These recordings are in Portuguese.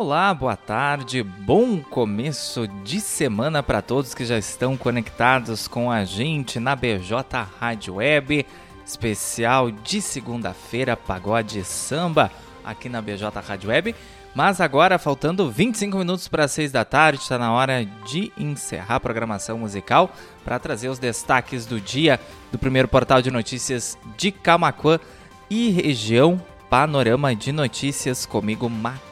Olá, boa tarde, bom começo de semana para todos que já estão conectados com a gente na BJ Rádio Web, especial de segunda-feira, pagode samba aqui na BJ Rádio Web. Mas agora, faltando 25 minutos para 6 da tarde, está na hora de encerrar a programação musical para trazer os destaques do dia do primeiro portal de notícias de Camacuã e região Panorama de Notícias comigo, Matheus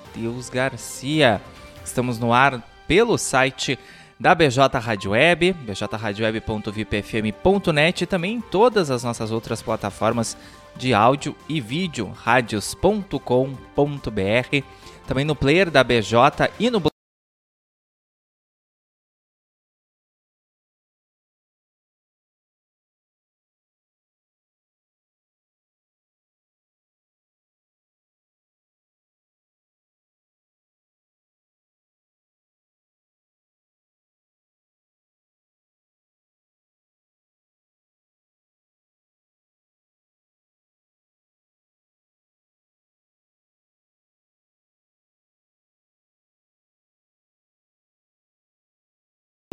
Garcia. Estamos no ar pelo site da BJ Rádio Web, bjradioweb.vipfm.net e também em todas as nossas outras plataformas de áudio e vídeo, radios.com.br, também no player da BJ e no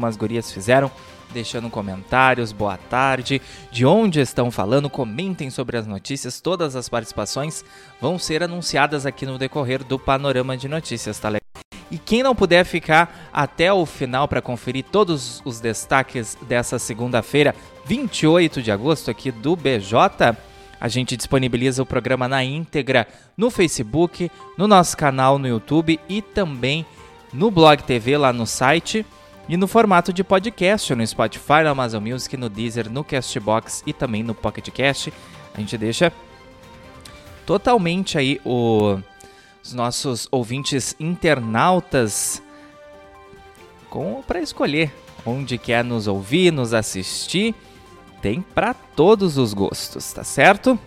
as gurias fizeram, deixando comentários, boa tarde, de onde estão falando, comentem sobre as notícias, todas as participações vão ser anunciadas aqui no decorrer do Panorama de Notícias, tá legal? E quem não puder ficar até o final para conferir todos os destaques dessa segunda-feira, 28 de agosto, aqui do BJ, a gente disponibiliza o programa na íntegra no Facebook, no nosso canal no YouTube e também no Blog TV lá no site e no formato de podcast no Spotify, no Amazon Music, no Deezer, no Castbox e também no Pocket Cast. A gente deixa totalmente aí o, os nossos ouvintes internautas para escolher onde quer nos ouvir, nos assistir. Tem para todos os gostos, tá certo?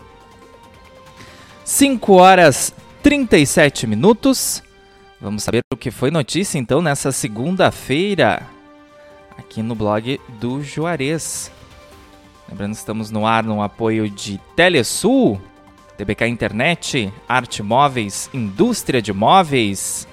5 horas 37 minutos. Vamos saber o que foi notícia então nessa segunda-feira aqui no blog do Juarez. Lembrando que estamos no ar no apoio de Telesul, TBK Internet, Arte Móveis, Indústria de Móveis.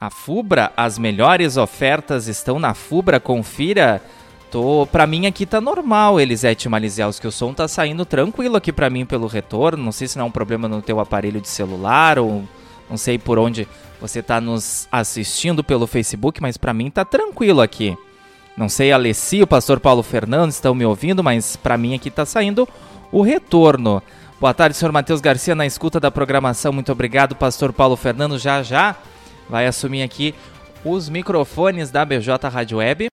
A Fubra, as melhores ofertas estão na Fubra, confira. Tô, pra mim aqui tá normal, Elisete Maliziaus, que o som tá saindo tranquilo aqui para mim pelo retorno. Não sei se não é um problema no teu aparelho de celular ou não sei por onde você tá nos assistindo pelo Facebook, mas para mim tá tranquilo aqui. Não sei, Alessi, o pastor Paulo Fernandes estão me ouvindo, mas para mim aqui tá saindo o retorno. Boa tarde, senhor Matheus Garcia, na escuta da programação. Muito obrigado, pastor Paulo Fernando. Já já vai assumir aqui os microfones da BJ Rádio Web.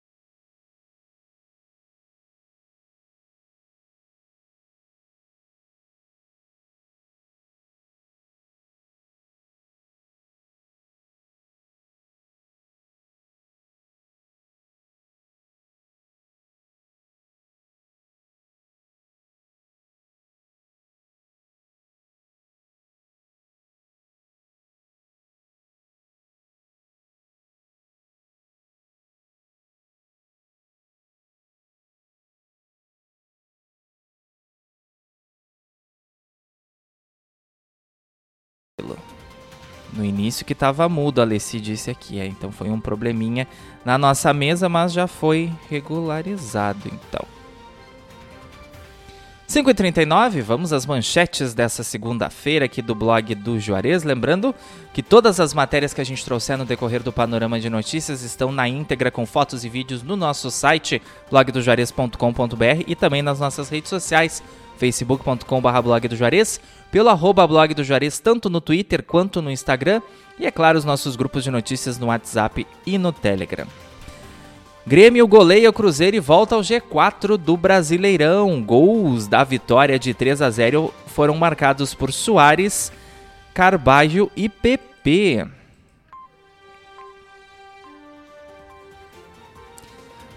No início que estava mudo, a Alessi disse aqui, é, então foi um probleminha na nossa mesa, mas já foi regularizado então. 5h39, vamos às manchetes dessa segunda-feira aqui do blog do Juarez. Lembrando que todas as matérias que a gente trouxer no decorrer do Panorama de Notícias estão na íntegra com fotos e vídeos no nosso site blogdojuarez.com.br e também nas nossas redes sociais facebook.com.br blog do Juarez, pelo arroba blog do Juarez, tanto no Twitter quanto no Instagram, e é claro, os nossos grupos de notícias no WhatsApp e no Telegram. Grêmio goleia o Cruzeiro e volta ao G4 do Brasileirão. Gols da vitória de 3 a 0 foram marcados por Soares, Carbajo e PP.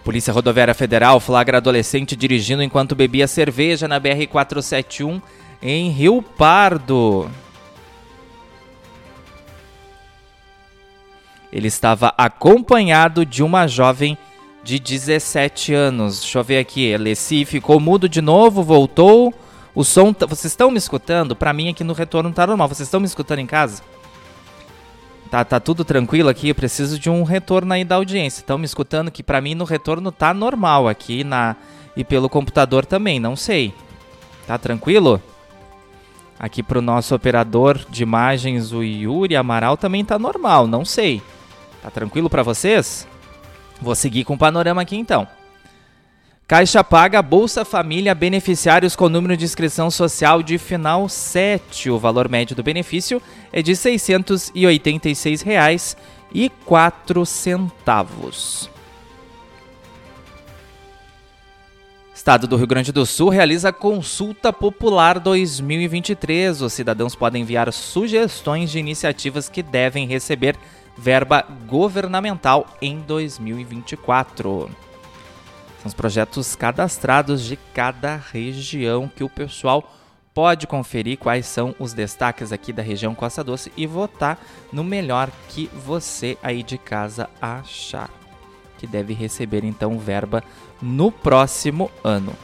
Polícia Rodoviária Federal flagra adolescente dirigindo enquanto bebia cerveja na BR-471 em Rio Pardo. Ele estava acompanhado de uma jovem de 17 anos. Deixa eu ver aqui. Alessi ficou mudo de novo, voltou. O som, vocês estão me escutando? Para mim aqui no retorno tá normal. Vocês estão me escutando em casa? Tá, tá tudo tranquilo aqui? Eu preciso de um retorno aí da audiência. Estão me escutando que para mim no retorno tá normal aqui na e pelo computador também, não sei. Tá tranquilo? Aqui pro nosso operador de imagens, o Yuri Amaral, também tá normal, não sei. Tá tranquilo para vocês? Vou seguir com o panorama aqui então. Caixa paga Bolsa Família beneficiários com número de inscrição social de final 7. O valor médio do benefício é de R$ 686,04. Estado do Rio Grande do Sul realiza Consulta Popular 2023. Os cidadãos podem enviar sugestões de iniciativas que devem receber verba governamental em 2024. São os projetos cadastrados de cada região que o pessoal pode conferir quais são os destaques aqui da região Costa Doce e votar no melhor que você aí de casa achar. Que deve receber então verba no próximo ano.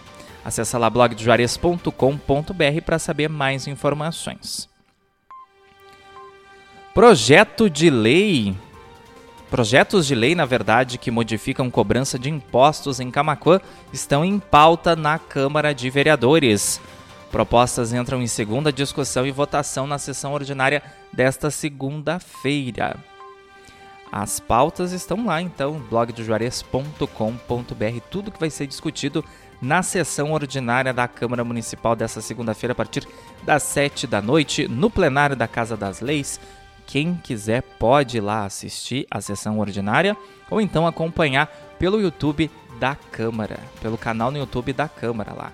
Acesse lá blogdejuarez.com.br para saber mais informações. Projeto de lei Projetos de lei, na verdade, que modificam cobrança de impostos em Camacuã estão em pauta na Câmara de Vereadores. Propostas entram em segunda discussão e votação na sessão ordinária desta segunda-feira. As pautas estão lá, então, blogdojuarez.com.br, tudo que vai ser discutido na sessão ordinária da Câmara Municipal desta segunda-feira, a partir das 7 da noite, no plenário da Casa das Leis, quem quiser pode ir lá assistir a sessão ordinária ou então acompanhar pelo YouTube da Câmara, pelo canal no YouTube da Câmara lá.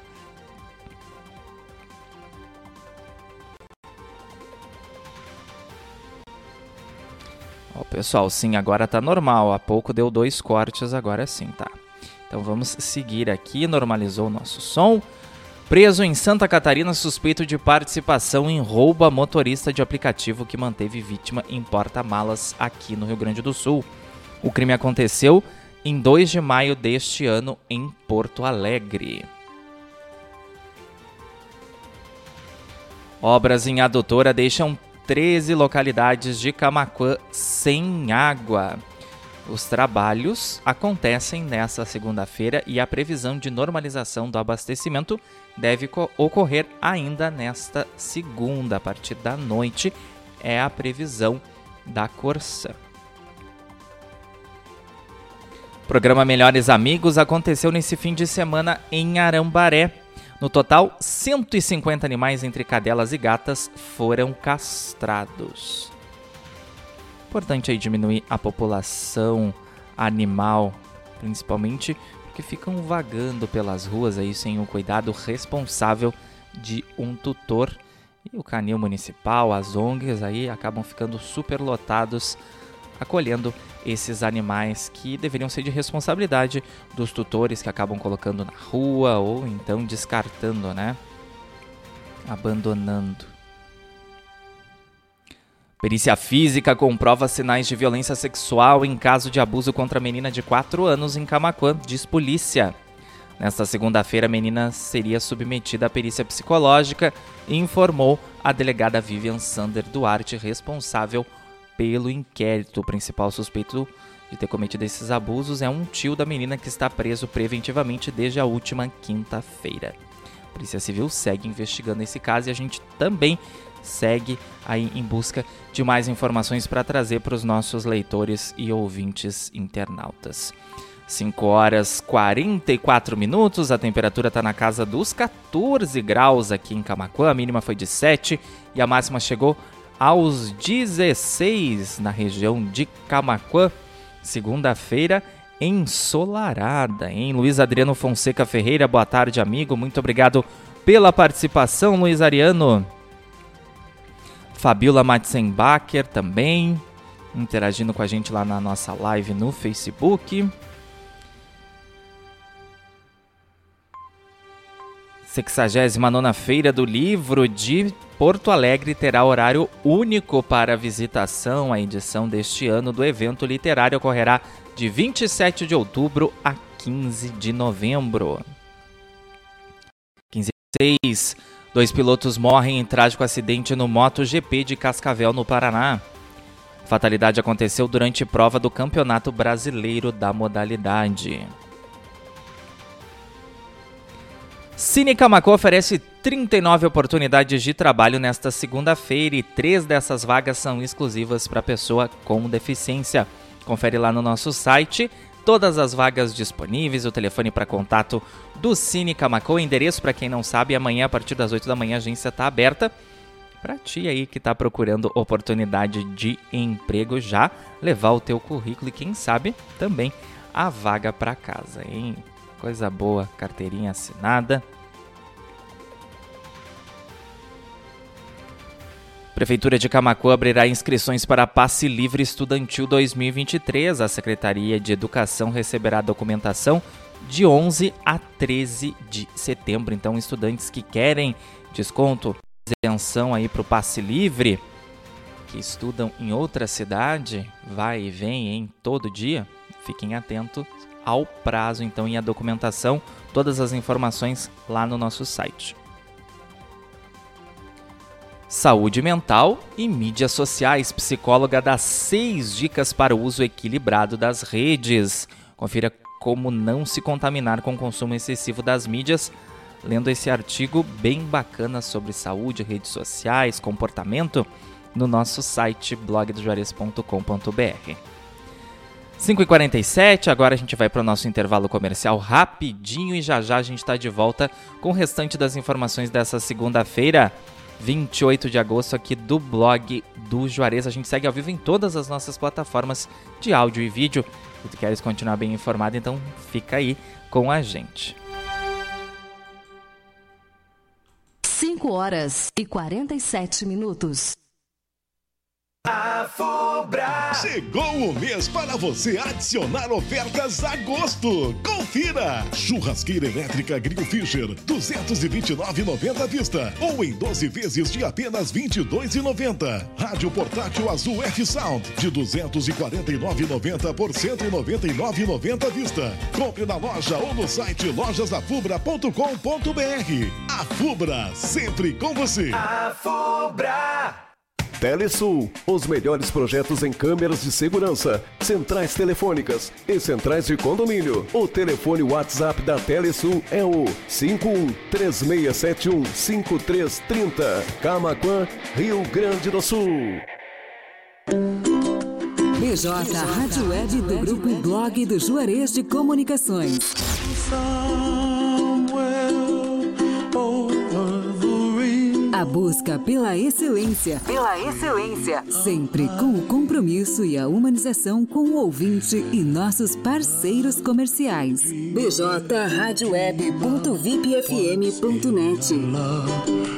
Ó, pessoal, sim, agora tá normal. Há pouco deu dois cortes, agora sim, tá? Então vamos seguir aqui, normalizou o nosso som. Preso em Santa Catarina suspeito de participação em roubo a motorista de aplicativo que manteve vítima em porta-malas aqui no Rio Grande do Sul. O crime aconteceu em 2 de maio deste ano em Porto Alegre. Obras em adutora deixam 13 localidades de Camaquã sem água. Os trabalhos acontecem nesta segunda-feira e a previsão de normalização do abastecimento deve ocorrer ainda nesta segunda, a partir da noite, é a previsão da Corsã. O programa Melhores Amigos aconteceu nesse fim de semana em Arambaré. No total, 150 animais entre cadelas e gatas foram castrados. Importante aí diminuir a população animal, principalmente que ficam vagando pelas ruas aí sem o cuidado responsável de um tutor. E o canil municipal, as ONGs aí acabam ficando super lotados acolhendo esses animais que deveriam ser de responsabilidade dos tutores que acabam colocando na rua ou então descartando, né? Abandonando. Perícia física comprova sinais de violência sexual em caso de abuso contra a menina de 4 anos em Camaquã, diz polícia. Nesta segunda-feira, a menina seria submetida à perícia psicológica e informou a delegada Vivian Sander Duarte, responsável pelo inquérito. O principal suspeito de ter cometido esses abusos é um tio da menina que está preso preventivamente desde a última quinta-feira. A Polícia Civil segue investigando esse caso e a gente também segue aí em busca de mais informações para trazer para os nossos leitores e ouvintes internautas. 5 horas 44 minutos, a temperatura está na casa dos 14 graus aqui em Camacuã, a mínima foi de 7 e a máxima chegou aos 16 na região de Camacuã. Segunda-feira ensolarada, hein? Luiz Adriano Fonseca Ferreira, boa tarde, amigo. Muito obrigado pela participação, Luiz Ariano. Fabiola Matzenbacher também, interagindo com a gente lá na nossa live no Facebook. 69 Feira do Livro de Porto Alegre terá horário único para visitação. A edição deste ano do evento literário ocorrerá de 27 de outubro a 15 de novembro. 15 6 Dois pilotos morrem em trágico acidente no MotoGP de Cascavel, no Paraná. Fatalidade aconteceu durante prova do Campeonato Brasileiro da modalidade. Cine Camacô oferece 39 oportunidades de trabalho nesta segunda-feira e três dessas vagas são exclusivas para pessoa com deficiência. Confere lá no nosso site todas as vagas disponíveis, o telefone para contato do Cine Camacô, o endereço para quem não sabe, amanhã a partir das 8 da manhã a agência está aberta para ti aí que está procurando oportunidade de emprego já levar o teu currículo e quem sabe também a vaga para casa, hein? Coisa boa, carteirinha assinada. Prefeitura de Camacuã abrirá inscrições para Passe Livre Estudantil 2023. A Secretaria de Educação receberá a documentação de 11 a 13 de setembro. Então, estudantes que querem desconto, isenção aí para o Passe Livre, que estudam em outra cidade, vai e vem em todo dia, fiquem atentos ao prazo então e à documentação, todas as informações lá no nosso site saúde mental e mídias sociais. Psicóloga dá seis dicas para o uso equilibrado das redes. Confira como não se contaminar com o consumo excessivo das mídias, lendo esse artigo bem bacana sobre saúde, redes sociais, comportamento no nosso site blogdojuarez.com.br. 5h47, agora a gente vai para o nosso intervalo comercial rapidinho e já já a gente está de volta com o restante das informações dessa segunda-feira. 28 de agosto aqui do blog do Juarez. A gente segue ao vivo em todas as nossas plataformas de áudio e vídeo. Se tu queres continuar bem informado, então fica aí com a gente. 5 horas e 47 minutos. A Fubra. Chegou o mês para você adicionar ofertas a gosto. Confira! Churrasqueira elétrica Grill Fisher, 229,90 à vista. Ou em 12 vezes de apenas 22,90. Rádio portátil Azul F-Sound, de 249,90 por 199,90 à vista. Compre na loja ou no site lojasafubra.com.br. A Fubra, sempre com você. A Fubra. Telesul, os melhores projetos em câmeras de segurança, centrais telefônicas e centrais de condomínio. O telefone WhatsApp da Telesul é o 5136715330, Camaquã, Rio Grande do Sul. BJ Rádio Web do Grupo Blog do Juarez de Comunicações. A busca pela excelência. Pela excelência. Sempre com o compromisso e a humanização com o ouvinte e nossos parceiros comerciais. bjradioweb.vipfm.net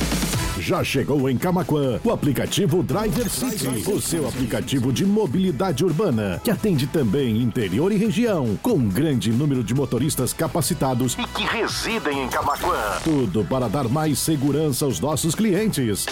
Já chegou em Camaquã o aplicativo Driver City, o seu aplicativo de mobilidade urbana, que atende também interior e região, com um grande número de motoristas capacitados e que residem em Camaquã. Tudo para dar mais segurança aos nossos clientes.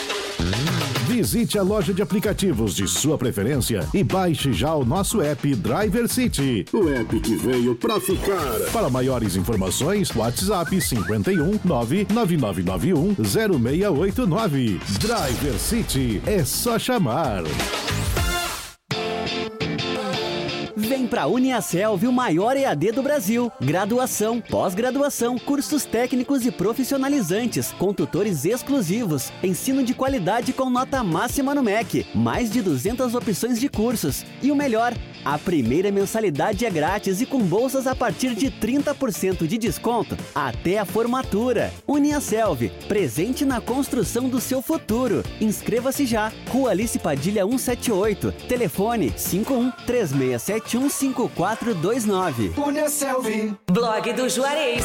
Visite a loja de aplicativos de sua preferência e baixe já o nosso app Driver City. O app que veio para ficar. Para maiores informações, WhatsApp 51 99991 0689. Driver City é só chamar. Vem para a Uniaselv, o maior EAD do Brasil. Graduação, pós-graduação, cursos técnicos e profissionalizantes, com tutores exclusivos, ensino de qualidade com nota máxima no MEC, mais de 200 opções de cursos. E o melhor, a primeira mensalidade é grátis e com bolsas a partir de 30% de desconto até a formatura. Uniaselv, presente na construção do seu futuro. Inscreva-se já. Rua Alice Padilha 178. Telefone 51 3671 5429. Uniaselv. Blog do Juarez.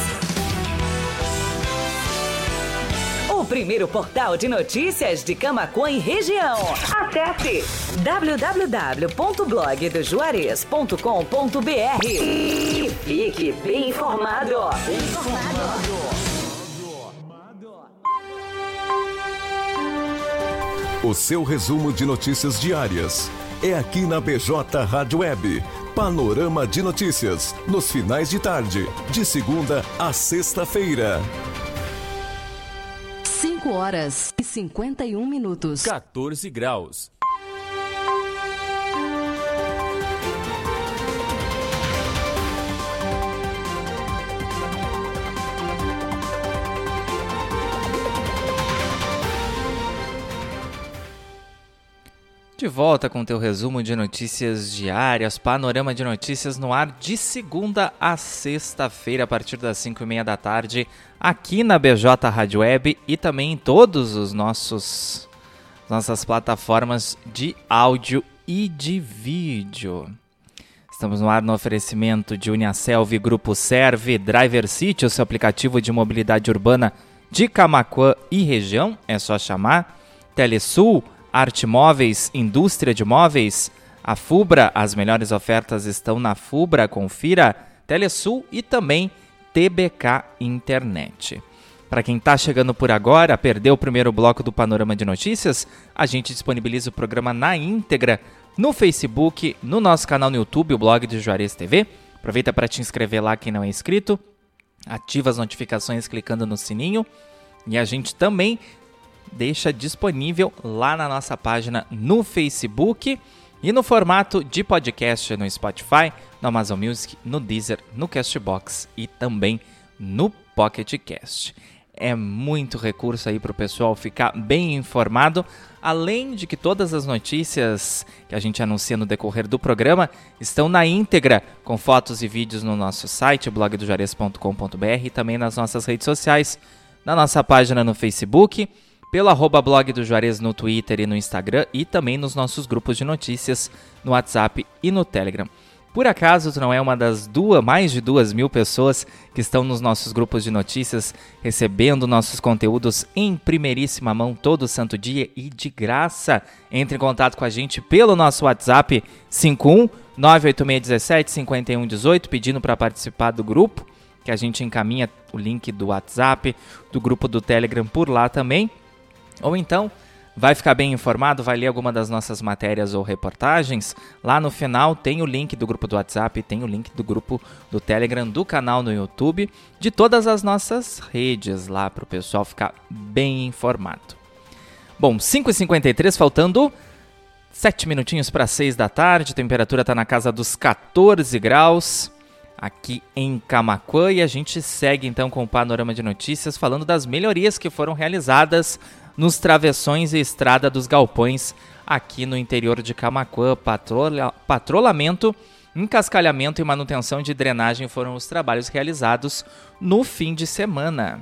O primeiro portal de notícias de Camacuã e região. Acesse www.blogdojuarez.com.br e fique bem informado. Bem informado. O seu resumo de notícias diárias é aqui na BJ Rádio Web. Panorama de notícias, nos finais de tarde, de segunda a sexta-feira. 5 horas e 51 minutos. 14 graus. De volta com teu resumo de notícias diárias, panorama de notícias no ar de segunda a sexta-feira, a partir das 5 e meia da tarde, aqui na BJ Rádio Web e também em todos os nossos nossas plataformas de áudio e de vídeo. Estamos no ar no oferecimento de Uniaselv, Grupo Serve, Driver City, o seu aplicativo de mobilidade urbana de Camaquã e região, é só chamar. Telesul, Arte Móveis, Indústria de Móveis, a Fubra, as melhores ofertas estão na Fubra, confira, Telesul e também TBK Internet. Para quem está chegando por agora, perdeu o primeiro bloco do Panorama de Notícias, a gente disponibiliza o programa na íntegra no Facebook, no nosso canal no YouTube, o blog de Juarez TV. Aproveita para te inscrever lá quem não é inscrito, ativa as notificações clicando no sininho. E a gente também deixa disponível lá na nossa página no Facebook e no formato de podcast no Spotify, no Amazon Music, no Deezer, no Castbox e também no Pocket Cast. É muito recurso aí para o pessoal ficar bem informado, além de que todas as notícias que a gente anuncia no decorrer do programa estão na íntegra, com fotos e vídeos no nosso site, blogdojares.com.br e também nas nossas redes sociais, na nossa página no Facebook pelo arroba blog do Juarez no Twitter e no Instagram e também nos nossos grupos de notícias no WhatsApp e no Telegram. Por acaso tu não é uma das duas, mais de duas mil pessoas que estão nos nossos grupos de notícias recebendo nossos conteúdos em primeiríssima mão todo santo dia e de graça? Entre em contato com a gente pelo nosso WhatsApp 51 98617 5118 pedindo para participar do grupo, que a gente encaminha o link do WhatsApp, do grupo do Telegram por lá também. Ou então, vai ficar bem informado, vai ler alguma das nossas matérias ou reportagens. Lá no final tem o link do grupo do WhatsApp, tem o link do grupo do Telegram, do canal no YouTube, de todas as nossas redes lá para o pessoal ficar bem informado. Bom, 5h53, faltando 7 minutinhos para 6 da tarde, a temperatura está na casa dos 14 graus aqui em Camacuã e a gente segue então com o panorama de notícias falando das melhorias que foram realizadas nos travessões e estrada dos galpões aqui no interior de Camacuã. Patrola, patrolamento, encascalhamento e manutenção de drenagem foram os trabalhos realizados no fim de semana.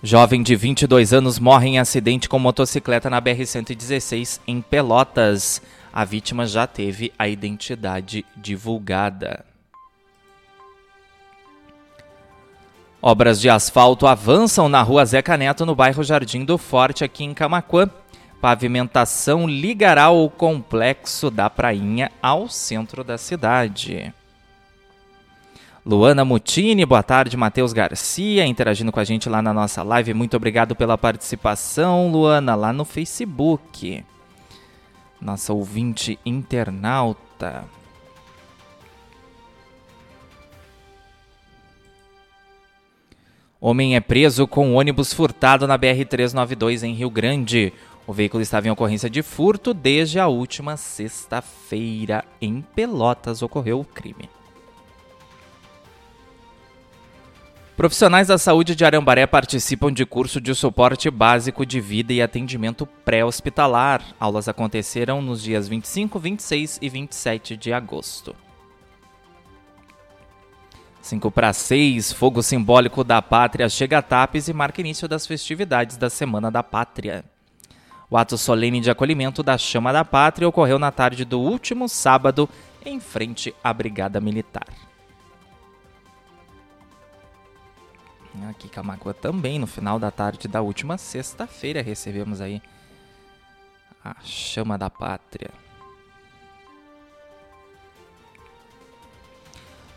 Jovem de 22 anos morre em acidente com motocicleta na BR-116 em Pelotas. A vítima já teve a identidade divulgada. Obras de asfalto avançam na rua Zeca Neto, no bairro Jardim do Forte, aqui em Camaquã. Pavimentação ligará o complexo da Prainha ao centro da cidade. Luana Mutini, boa tarde, Matheus Garcia, interagindo com a gente lá na nossa live. Muito obrigado pela participação, Luana, lá no Facebook. Nossa ouvinte internauta. Homem é preso com ônibus furtado na BR-392 em Rio Grande. O veículo estava em ocorrência de furto desde a última sexta-feira. Em Pelotas ocorreu o crime. Profissionais da saúde de Arambaré participam de curso de suporte básico de vida e atendimento pré-hospitalar. Aulas aconteceram nos dias 25, 26 e 27 de agosto. 5 para 6, fogo simbólico da pátria chega a Tapes e marca início das festividades da Semana da Pátria. O ato solene de acolhimento da Chama da Pátria ocorreu na tarde do último sábado, em frente à Brigada Militar. Aqui Camacuã também, no final da tarde da última sexta-feira, recebemos aí a Chama da Pátria.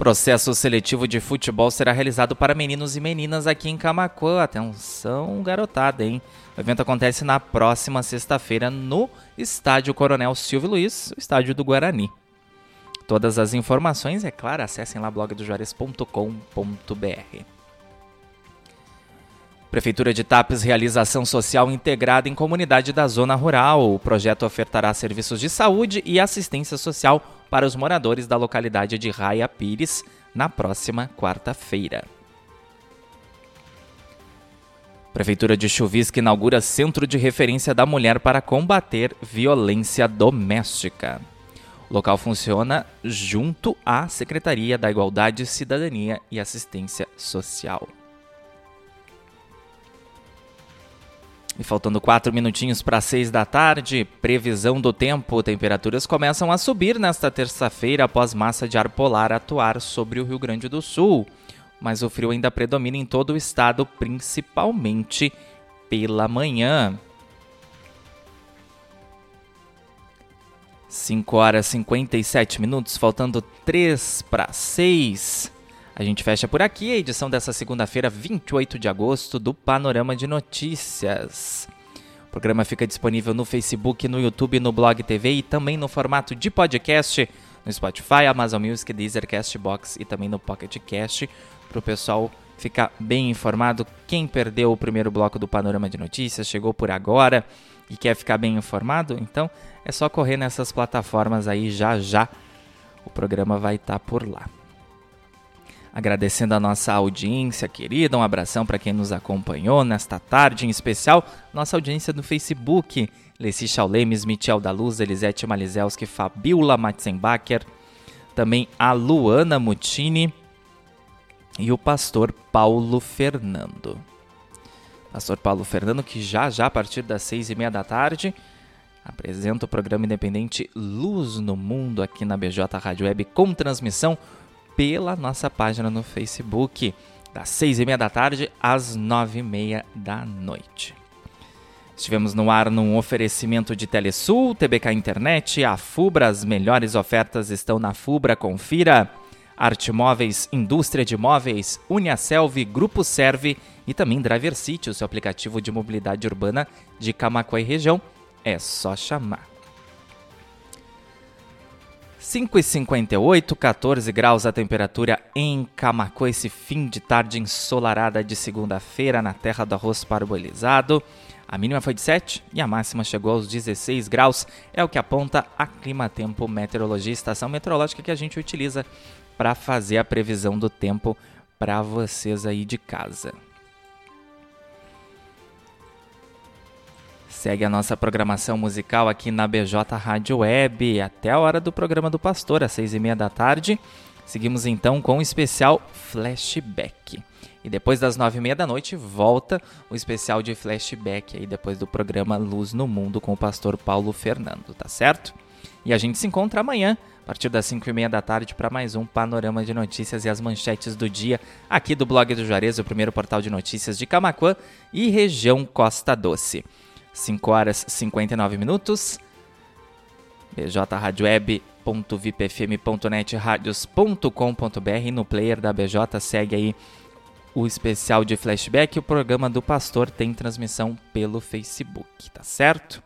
Processo seletivo de futebol será realizado para meninos e meninas aqui em Camacuã. Atenção, garotada, hein? O evento acontece na próxima sexta-feira no Estádio Coronel Silvio Luiz, o estádio do Guarani. Todas as informações, é claro, acessem lá blogdojuarez.com.br. Prefeitura de Tapes realiza ação social integrada em comunidade da zona rural. O projeto ofertará serviços de saúde e assistência social para os moradores da localidade de Raia Pires na próxima quarta-feira. Prefeitura de Chuvisca inaugura Centro de Referência da Mulher para combater violência doméstica. O local funciona junto à Secretaria da Igualdade, Cidadania e Assistência Social. E faltando 4 minutinhos para 6 da tarde, previsão do tempo. Temperaturas começam a subir nesta terça-feira após massa de ar polar atuar sobre o Rio Grande do Sul. Mas o frio ainda predomina em todo o estado, principalmente pela manhã. 5 horas e 57 minutos, faltando 3 para 6. A gente fecha por aqui a edição dessa segunda-feira, 28 de agosto, do Panorama de Notícias. O programa fica disponível no Facebook, no YouTube, no Blog TV e também no formato de podcast no Spotify, Amazon Music, Deezer, Castbox e também no Pocket Cast, para o pessoal ficar bem informado. Quem perdeu o primeiro bloco do Panorama de Notícias, chegou por agora e quer ficar bem informado, então é só correr nessas plataformas aí já já. O programa vai estar tá por lá. Agradecendo a nossa audiência querida, um abração para quem nos acompanhou nesta tarde, em especial nossa audiência do Facebook, Leci Chaulemes, Michel da Luz, Elisete Malizelski, Fabiola Matzenbacher, também a Luana Mutini e o pastor Paulo Fernando. Pastor Paulo Fernando, que já já a partir das seis e meia da tarde apresenta o programa independente Luz no Mundo aqui na BJ Rádio Web com transmissão pela nossa página no Facebook, das seis e meia da tarde às nove e meia da noite. Estivemos no ar num oferecimento de Telesul, TBK Internet, a Fubra, as melhores ofertas estão na Fubra, confira. Arte Móveis, Indústria de Móveis, Uniaselv, Grupo Serve e também Driver City, o seu aplicativo de mobilidade urbana de Camacuã e região. É só chamar. 5h58, 14 graus a temperatura em Camacuã, esse fim de tarde ensolarada de segunda-feira na terra do arroz parbolizado. A mínima foi de 7 e a máxima chegou aos 16 graus, é o que aponta a Clima Tempo Meteorologia, estação meteorológica que a gente utiliza para fazer a previsão do tempo para vocês aí de casa. Segue a nossa programação musical aqui na BJ Rádio Web até a hora do programa do Pastor, às seis e meia da tarde. Seguimos então com o especial Flashback. E depois das nove e meia da noite volta o especial de flashback aí depois do programa Luz no Mundo com o pastor Paulo Fernando, tá certo? E a gente se encontra amanhã, a partir das cinco e meia da tarde, para mais um panorama de notícias e as manchetes do dia aqui do blog do Juarez, o primeiro portal de notícias de Camacuã e região Costa Doce. 5 horas e 59 minutos. bjradioweb.vipfm.net radios.com.br no player da BJ segue aí o especial de flashback. O programa do Pastor tem transmissão pelo Facebook, tá certo?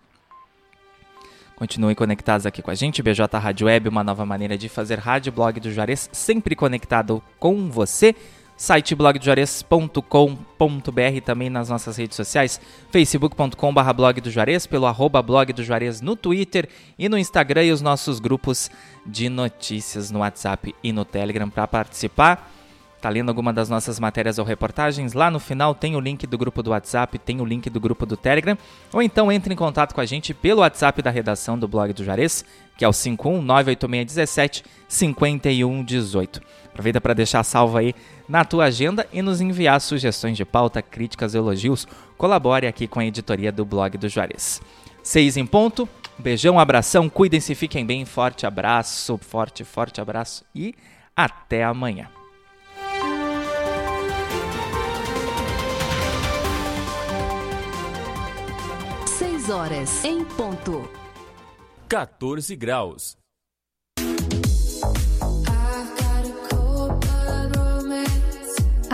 Continuem conectados aqui com a gente. BJ Rádio Web, uma nova maneira de fazer rádio, blog do Juarez, sempre conectado com você. Site blogdojuarez.com.br, também nas nossas redes sociais, facebook.com.br blog do Juarez, pelo arroba blog do Juarez no Twitter e no Instagram e os nossos grupos de notícias no WhatsApp e no Telegram para participar. Tá lendo alguma das nossas matérias ou reportagens? Lá no final tem o link do grupo do WhatsApp, tem o link do grupo do Telegram, ou então entre em contato com a gente pelo WhatsApp da redação do blog do Juarez, que é o 5198617 5118. Aproveita para deixar salvo aí na tua agenda e nos enviar sugestões de pauta, críticas, elogios. Colabore aqui com a editoria do blog do Juarez. Seis em ponto. beijão, abração, cuidem-se, fiquem bem. Forte abraço, forte, forte abraço e até amanhã. 6 horas em ponto. 14 graus.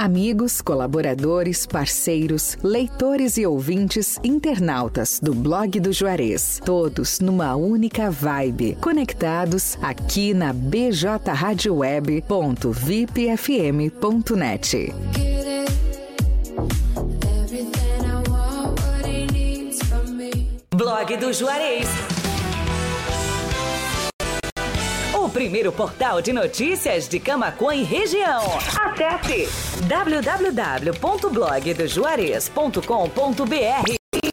Amigos, colaboradores, parceiros, leitores e ouvintes, internautas do blog do Juarez, todos numa única vibe, conectados aqui na bjradioweb.vipfm.net. Blog do Juarez. O primeiro portal de notícias de Camacuã e região. Acesse www.blogdojuarez.com.br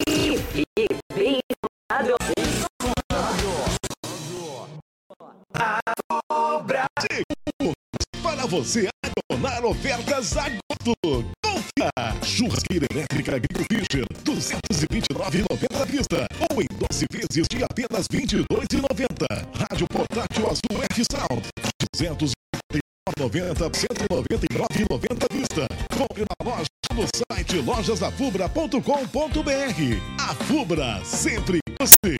e fique bem informado. Para você adonar ofertas a gosto. Confia! Churrasqueira elétrica Grill Fischer, 229,90 à vista. Ou em 12 vezes de apenas 22,90. Rádio portátil Azul F Sound, 299,90, 199,90 à vista. Compre na loja no site lojasafubra.com.br. A Fubra, sempre você.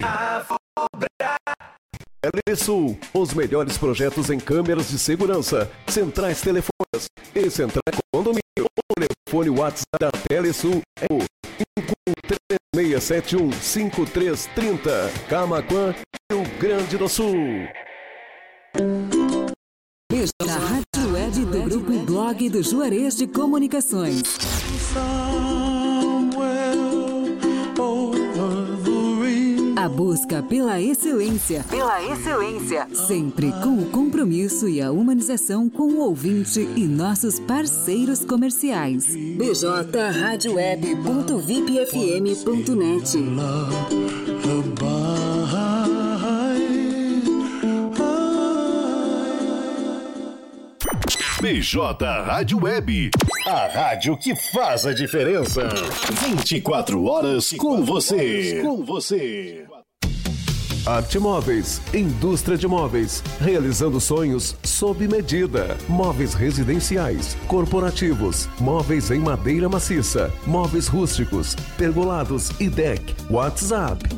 Telesul, os melhores projetos em câmeras de segurança, centrais telefônicas e centrais condomínio. O telefone WhatsApp da Telesul é o 536715330, Camaquã, Rio Grande do Sul. Beijo na Rádio Web do Grupo Blog do Juarez de Comunicações. A busca pela excelência. Pela excelência. Sempre com o compromisso e a humanização com o ouvinte e nossos parceiros comerciais. bjradioweb.vipfm.net BJ Rádio Web. A rádio que faz a diferença. 24 horas com você. Com você. Arte Móveis, indústria de móveis, realizando sonhos sob medida. Móveis residenciais, corporativos, móveis em madeira maciça, móveis rústicos, pergolados e deck. WhatsApp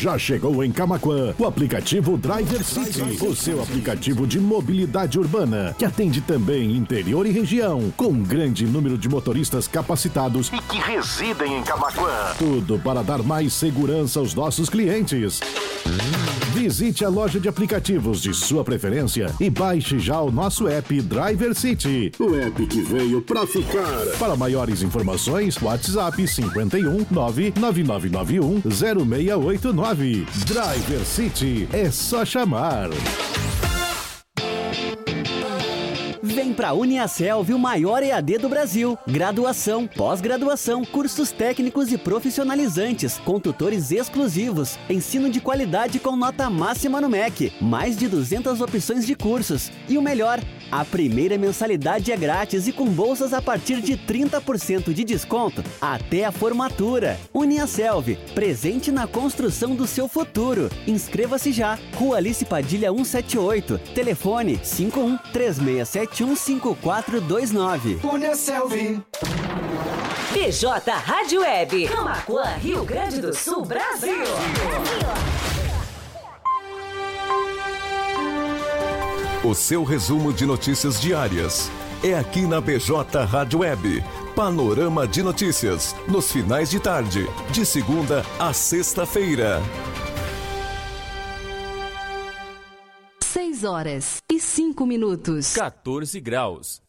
Já chegou em Camaquã o aplicativo Driver City, o seu aplicativo de mobilidade urbana, que atende também interior e região, com um grande número de motoristas capacitados e que residem em Camaquã. Tudo para dar mais segurança aos nossos clientes. Visite a loja de aplicativos de sua preferência e baixe já o nosso app Driver City. O app que veio pra ficar. Para maiores informações, WhatsApp 51 99991 0689. Driver City é só chamar. Vem pra Uniaselv, o maior EAD do Brasil. Graduação, pós-graduação, cursos técnicos e profissionalizantes, com tutores exclusivos, ensino de qualidade com nota máxima no MEC, mais de 200 opções de cursos. E o melhor, a primeira mensalidade é grátis e com bolsas a partir de 30% de desconto até a formatura. Uniaselv, presente na construção do seu futuro. Inscreva-se já. Rua Alice Padilha 178. Telefone 51 3671 5429. Uniaselv. PJ Rádio Web. Camacuã, Rio Grande do Sul, Brasil. O seu resumo de notícias diárias é aqui na BJ Rádio Web. Panorama de notícias, nos finais de tarde, de segunda a sexta-feira. 6 horas e 5 minutos. 14 graus.